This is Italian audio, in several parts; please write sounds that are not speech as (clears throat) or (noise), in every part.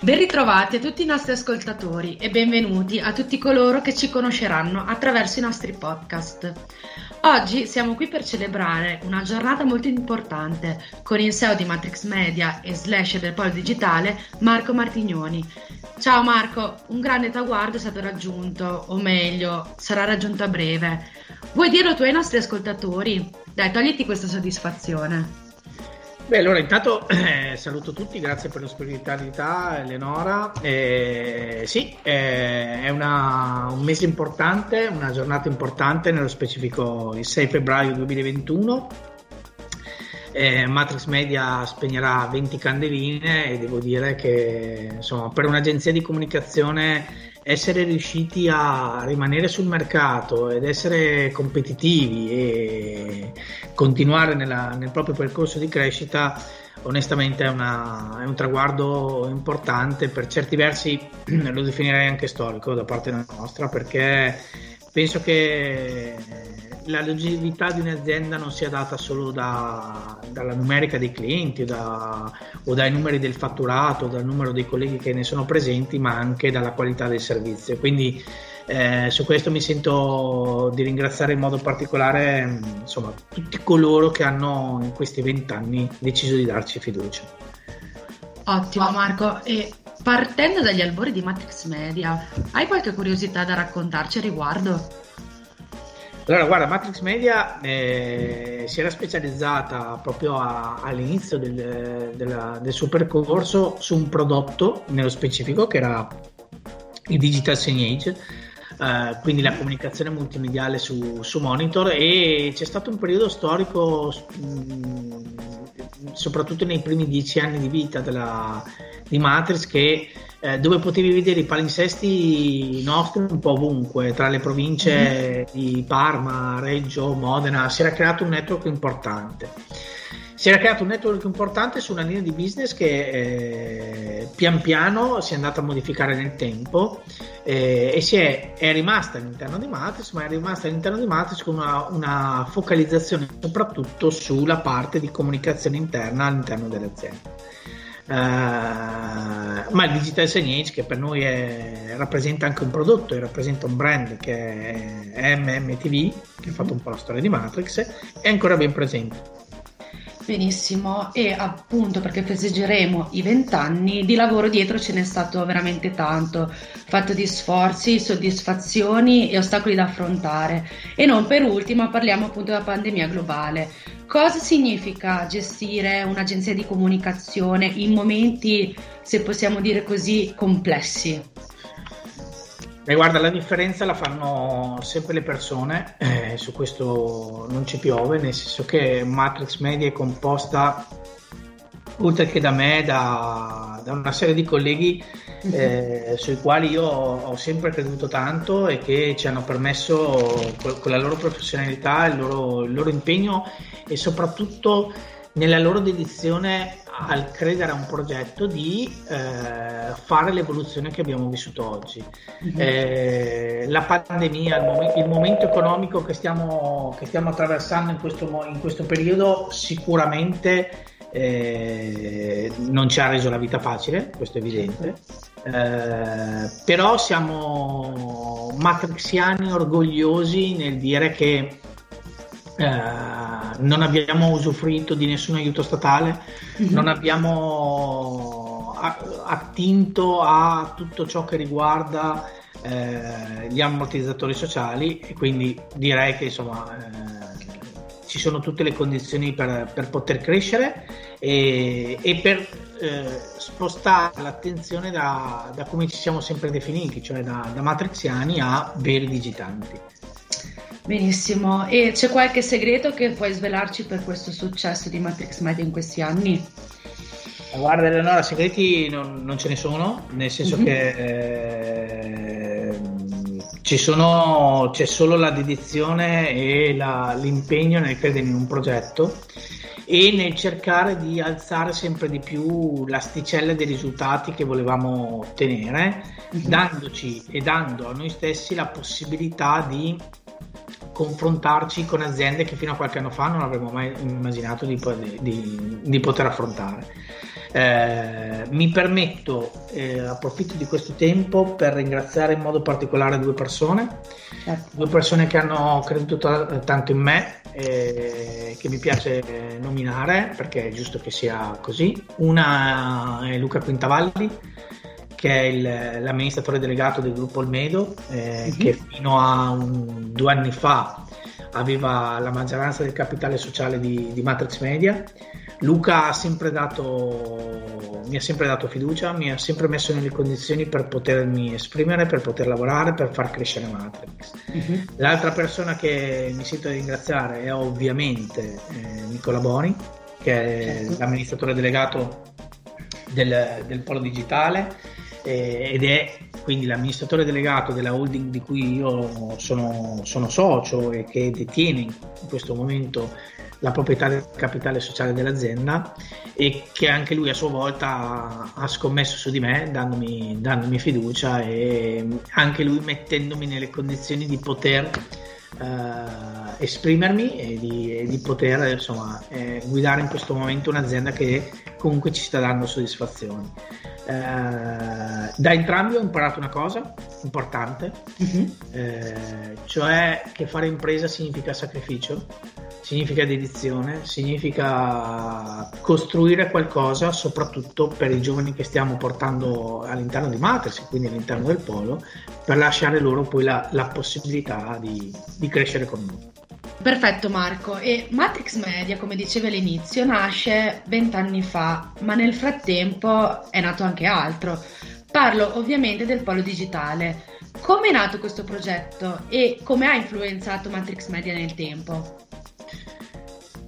Ben ritrovati a tutti i nostri ascoltatori e benvenuti a tutti coloro che ci conosceranno attraverso i nostri podcast. Oggi siamo qui per celebrare una giornata molto importante con il CEO di Matrix Media e slash del Polo Digitale Marco Martignoni. Ciao Marco, un grande traguardo è stato raggiunto, o meglio, sarà raggiunto a breve. Vuoi dirlo tu ai nostri ascoltatori? Dai, togliti questa soddisfazione. Beh, allora intanto eh, saluto tutti, grazie per l'ospitalità, Eleonora. Eh, sì, eh, è una, un mese importante, una giornata importante, nello specifico il 6 febbraio 2021. Eh, Matrix Media spegnerà 20 candeline e devo dire che insomma, per un'agenzia di comunicazione essere riusciti a rimanere sul mercato ed essere competitivi e continuare nella, nel proprio percorso di crescita onestamente è, una, è, un traguardo importante. Per certi versi (clears throat) lo definirei anche storico da parte nostra perché penso che la longevità di un'azienda non sia data solo da, dalla numerica dei clienti o, da, o, dai numeri del fatturato, dal numero dei colleghi che ne sono presenti, ma anche dalla qualità del servizio. Quindi eh, su questo mi sento di ringraziare in modo particolare insomma, tutti coloro che hanno in questi vent'anni deciso di darci fiducia. Ottimo Marco, e partendo dagli albori di Matrix Media, hai qualche curiosità da raccontarci a riguardo? Allora, guarda, Matrix Media eh, si era specializzata proprio a, all'inizio del, della, del, suo percorso su un prodotto nello specifico che era il Digital Signage, eh, quindi la comunicazione multimediale su, su, monitor e c'è stato un periodo storico, mh, soprattutto nei primi dieci anni di vita della, di Matrix, che eh, dove potevi vedere i palinsesti nostri un po' ovunque, tra le province mm-hmm. di Parma, Reggio, Modena, si era creato un network importante. Si era creato un network importante su una linea di business che eh, pian piano si è andata a modificare nel tempo eh, e si è, è, rimasta all'interno di Matrix, ma è rimasta all'interno di Matrix con una, una focalizzazione soprattutto sulla parte di comunicazione interna all'interno delle aziende. Uh, ma il Digital Signage che per noi è, rappresenta anche un prodotto rappresenta un brand che è MMTV che ha fatto un po' la storia di Matrix è ancora ben presente Benissimo, e appunto perché festeggeremo i vent'anni, di lavoro dietro ce n'è stato veramente tanto, fatto di sforzi, soddisfazioni e ostacoli da affrontare. E non per ultimo parliamo appunto della pandemia globale. Cosa significa gestire un'agenzia di comunicazione in momenti, se possiamo dire così, complessi? Beh, guarda, la differenza la fanno sempre le persone, eh, su questo non ci piove, nel senso che Matrix Media è composta, oltre che da me, da, da una serie di colleghi eh, sui quali io ho sempre creduto tanto e che ci hanno permesso, con la loro professionalità, il loro, il loro impegno e soprattutto nella loro dedizione al credere a un progetto di eh, fare l'evoluzione che abbiamo vissuto oggi. Mm-hmm. Eh, la pandemia, il, mom- il, momento economico che stiamo, che stiamo attraversando in questo, in questo periodo sicuramente eh, non ci ha reso la vita facile, questo è evidente. Eh, però siamo matrixiani orgogliosi nel dire che eh, non abbiamo usufruito di nessun aiuto statale, mm-hmm. non abbiamo attinto a tutto ciò che riguarda eh, gli ammortizzatori sociali e quindi direi che insomma eh, ci sono tutte le condizioni per, per poter crescere e, e per eh, spostare l'attenzione da, da, come ci siamo sempre definiti, cioè da, da matrixiani a veri digitanti. Benissimo, e c'è qualche segreto che puoi svelarci per questo successo di Matrix Media in questi anni? Guarda Eleonora, segreti non, non ce ne sono, nel senso mm-hmm. che eh, sono, c'è solo la dedizione e la, l'impegno nel credere in un progetto e nel cercare di alzare sempre di più l'asticella dei risultati che volevamo ottenere, mm-hmm. dandoci e dando a noi stessi la possibilità di confrontarci con aziende che fino a qualche anno fa non avremmo mai immaginato di, di, di poter affrontare. Eh, mi permetto, eh, approfitto di questo tempo per ringraziare in modo particolare due persone, certo. due persone che hanno creduto t- tanto in me, eh, che mi piace nominare perché è giusto che sia così. Una è Luca Quintavalli, che è il, l'amministratore delegato del gruppo Olmedo, mm-hmm. che fino a un, due anni fa aveva la maggioranza del capitale sociale di, di Matrix Media Luca ha sempre dato, mi ha sempre dato fiducia, mi ha sempre messo nelle condizioni per potermi esprimere, per poter lavorare, per far crescere Matrix. Uh-huh. L'altra persona che mi sento di ringraziare è ovviamente eh, Nicola Boni, che è certo. l'amministratore delegato del, del Polo Digitale eh, ed è quindi l'amministratore delegato della holding di cui io sono, sono socio e che detiene in questo momento la proprietà del capitale sociale dell'azienda e che anche lui a sua volta ha scommesso su di me dandomi, dandomi fiducia e anche lui mettendomi nelle condizioni di poter eh, esprimermi e di, e di poter insomma, eh, guidare in questo momento un'azienda che comunque ci sta dando soddisfazioni. Eh, da entrambi ho imparato una cosa importante, uh-huh. cioè che fare impresa significa sacrificio significa dedizione, significa costruire qualcosa, soprattutto per i giovani che stiamo portando all'interno di Matrix, quindi all'interno del polo, per lasciare loro poi la, la possibilità di, di crescere con noi. Perfetto Marco, e Matrix Media, come dicevi all'inizio, nasce vent'anni fa, ma nel frattempo è nato anche altro. Parlo ovviamente del polo digitale. Come è nato questo progetto e come ha influenzato Matrix Media nel tempo?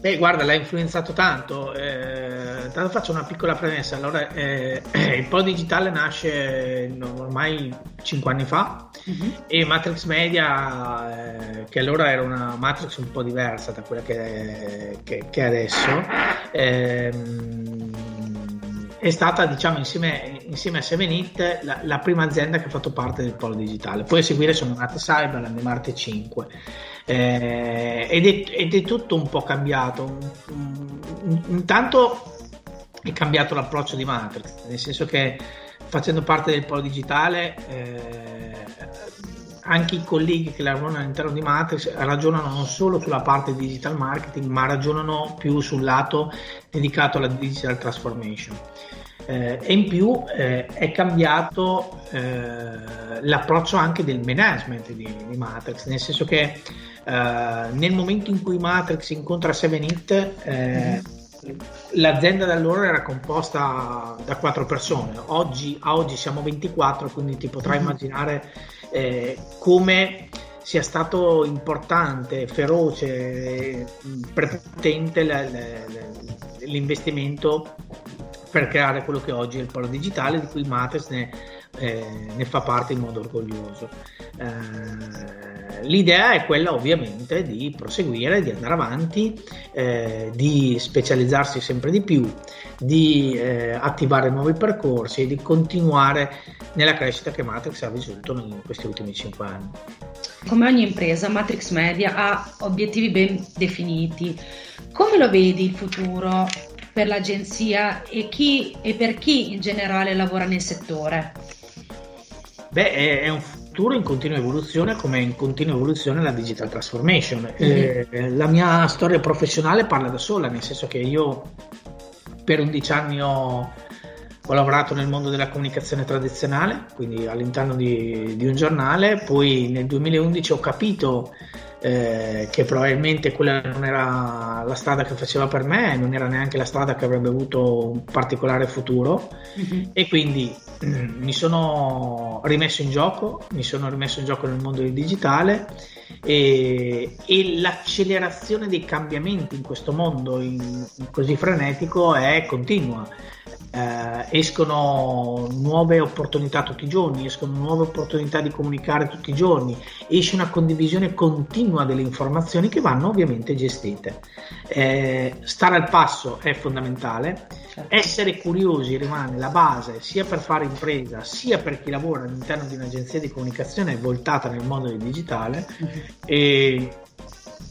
Beh, guarda, l'ha influenzato tanto. Eh, tanto faccio una piccola premessa. Allora, eh, (clears throat) il Polo Digitale nasce ormai 5 anni fa uh-huh. e Matrix Media, eh, che allora era una Matrix un po' diversa da quella che, che, che è adesso, ehm, è stata, diciamo, insieme, insieme a 7 la, la, prima azienda che ha fatto parte del Polo Digitale. Poi a seguire sono nate Cyberland e Marte 5 eh, ed, è, ed, è, tutto un po' cambiato. Intanto è cambiato l'approccio di Matrix, nel senso che facendo parte del polo digitale eh, anche i colleghi che lavorano all'interno di Matrix ragionano non solo sulla parte di digital marketing, ma ragionano più sul lato dedicato alla digital transformation. Eh, e in più eh, è cambiato eh, l'approccio anche del management di, di, Matrix, nel senso che eh, nel momento in cui Matrix incontra 7-It, eh, l'azienda da allora era composta da quattro persone, oggi, a oggi siamo 24, quindi ti potrai mm-hmm. immaginare eh, come sia stato importante, feroce, prepotente l'investimento per creare quello che oggi è il polo digitale di cui Matrix ne, eh, ne fa parte in modo orgoglioso. Eh, l'idea è quella ovviamente di proseguire, di andare avanti, eh, di specializzarsi sempre di più, di eh, attivare nuovi percorsi e di continuare nella crescita che Matrix ha vissuto in questi ultimi cinque anni. Come ogni impresa, Matrix Media ha obiettivi ben definiti. Come lo vedi il futuro per l'agenzia e, chi, e per chi in generale lavora nel settore? Beh, è, è un futuro in continua evoluzione come in continua evoluzione la digital transformation. Mm-hmm. Eh, la mia storia professionale parla da sola, nel senso che io per 11 anni ho, ho lavorato nel mondo della comunicazione tradizionale, quindi all'interno di, di un giornale, poi nel 2011 ho capito eh, che probabilmente quella non era la strada che faceva per me, non era neanche la strada che avrebbe avuto un particolare futuro mm-hmm. e quindi mm, mi sono rimesso in gioco, mi sono rimesso in gioco nel mondo del digitale e, e l'accelerazione dei cambiamenti in questo mondo in, in così frenetico è continua eh, escono nuove opportunità tutti i giorni, escono nuove opportunità di comunicare tutti i giorni, esce una condivisione continua delle informazioni che vanno ovviamente gestite. Eh, stare al passo è fondamentale, certo. essere curiosi rimane la base sia per fare impresa sia per chi lavora all'interno di un'agenzia di comunicazione voltata nel mondo del digitale. Mm-hmm. E,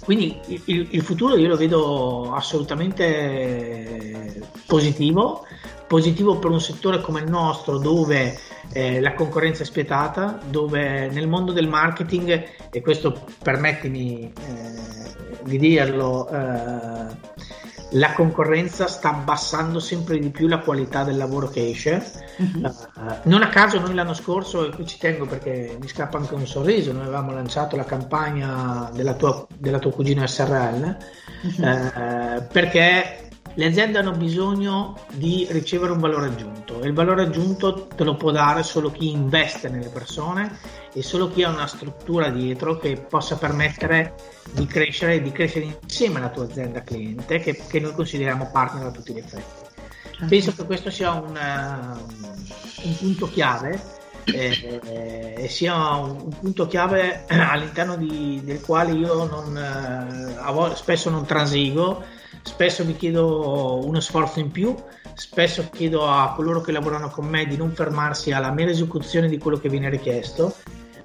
quindi il, il, futuro io lo vedo assolutamente positivo, positivo per un settore come il nostro dove eh, la concorrenza è spietata, dove nel mondo del marketing, e questo permettimi eh, di dirlo, eh, la concorrenza sta abbassando sempre di più la qualità del lavoro che esce. Uh-huh. Uh, non a caso noi l'anno scorso, e qui ci tengo perché mi scappa anche un sorriso, noi avevamo lanciato la campagna della tua, della tua cugina SRL uh-huh. uh, perché le aziende hanno bisogno di ricevere un valore aggiunto e il valore aggiunto te lo può dare solo chi investe nelle persone e solo chi ha una struttura dietro che possa permettere di crescere e di crescere insieme alla tua azienda cliente che, che noi consideriamo partner a tutti gli effetti. Certo. Penso che questo sia un, un punto chiave eh, e sia un, un, punto chiave (clears throat) all'interno di, del quale io non, uh, spesso non transigo spesso mi chiedo uno sforzo in più, spesso chiedo a coloro che lavorano con me di non fermarsi alla mera esecuzione di quello che viene richiesto,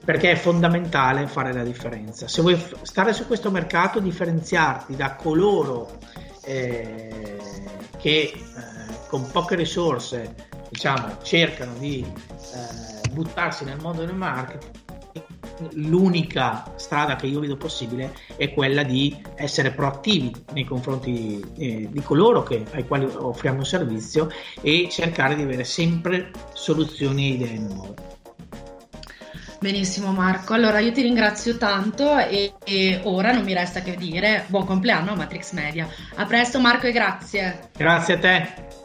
perché è fondamentale fare la differenza. Se vuoi stare su questo mercato, differenziarti da coloro eh, che eh, con poche risorse diciamo, cercano di eh, buttarsi nel mondo del marketing, l'unica strada che io vedo possibile è quella di essere proattivi nei confronti eh, di coloro che, ai quali offriamo un servizio e cercare di avere sempre soluzioni e idee nuove. Benissimo Marco, allora io ti ringrazio tanto e, e, ora non mi resta che dire buon compleanno a Matrix Media. A presto Marco e grazie. Grazie a te.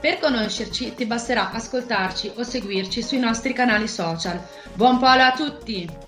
Per conoscerci ti basterà ascoltarci o seguirci sui nostri canali social. Buon polo a tutti!